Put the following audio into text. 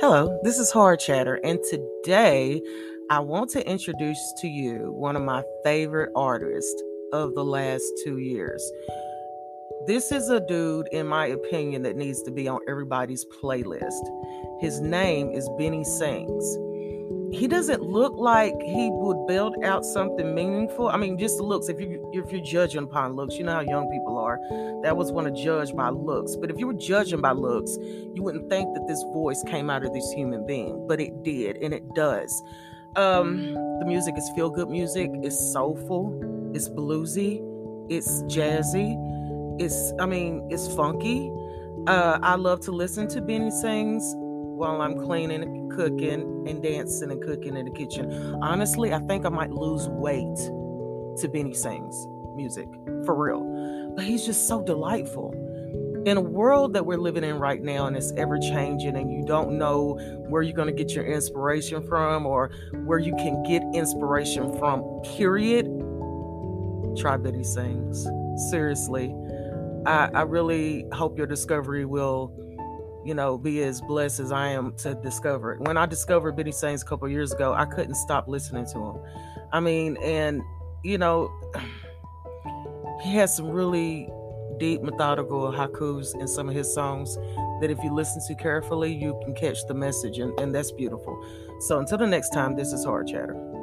Hello, this is Hard Chatter, and today I want to introduce to you one of my favorite artists of the last two years. This is a dude, in my opinion, that needs to be on everybody's playlist. His name is Benny Sings he doesn't look like he would build out something meaningful. I mean, just looks. If you if you're judging upon looks, you know how young people are. That was want to judge by looks. But if you were judging by looks, you wouldn't think that this voice came out of this human being. But it did, and it does. Um, the music is feel good music. It's soulful. It's bluesy. It's jazzy. It's I mean, it's funky. Uh, I love to listen to Benny Sings while I'm cleaning cooking and dancing and cooking in the kitchen. Honestly, I think I might lose weight to Benny Sings music for real. But he's just so delightful. In a world that we're living in right now and it's ever changing, and you don't know where you're going to get your inspiration from or where you can get inspiration from, period, try Benny Sings. Seriously. I, I really hope your discovery will you know, be as blessed as I am to discover it. When I discovered Benny Sings a couple years ago, I couldn't stop listening to him. I mean, and you know, he has some really deep, methodical haikus in some of his songs that if you listen to carefully, you can catch the message, and, and that's beautiful. So until the next time, this is Hard Chatter.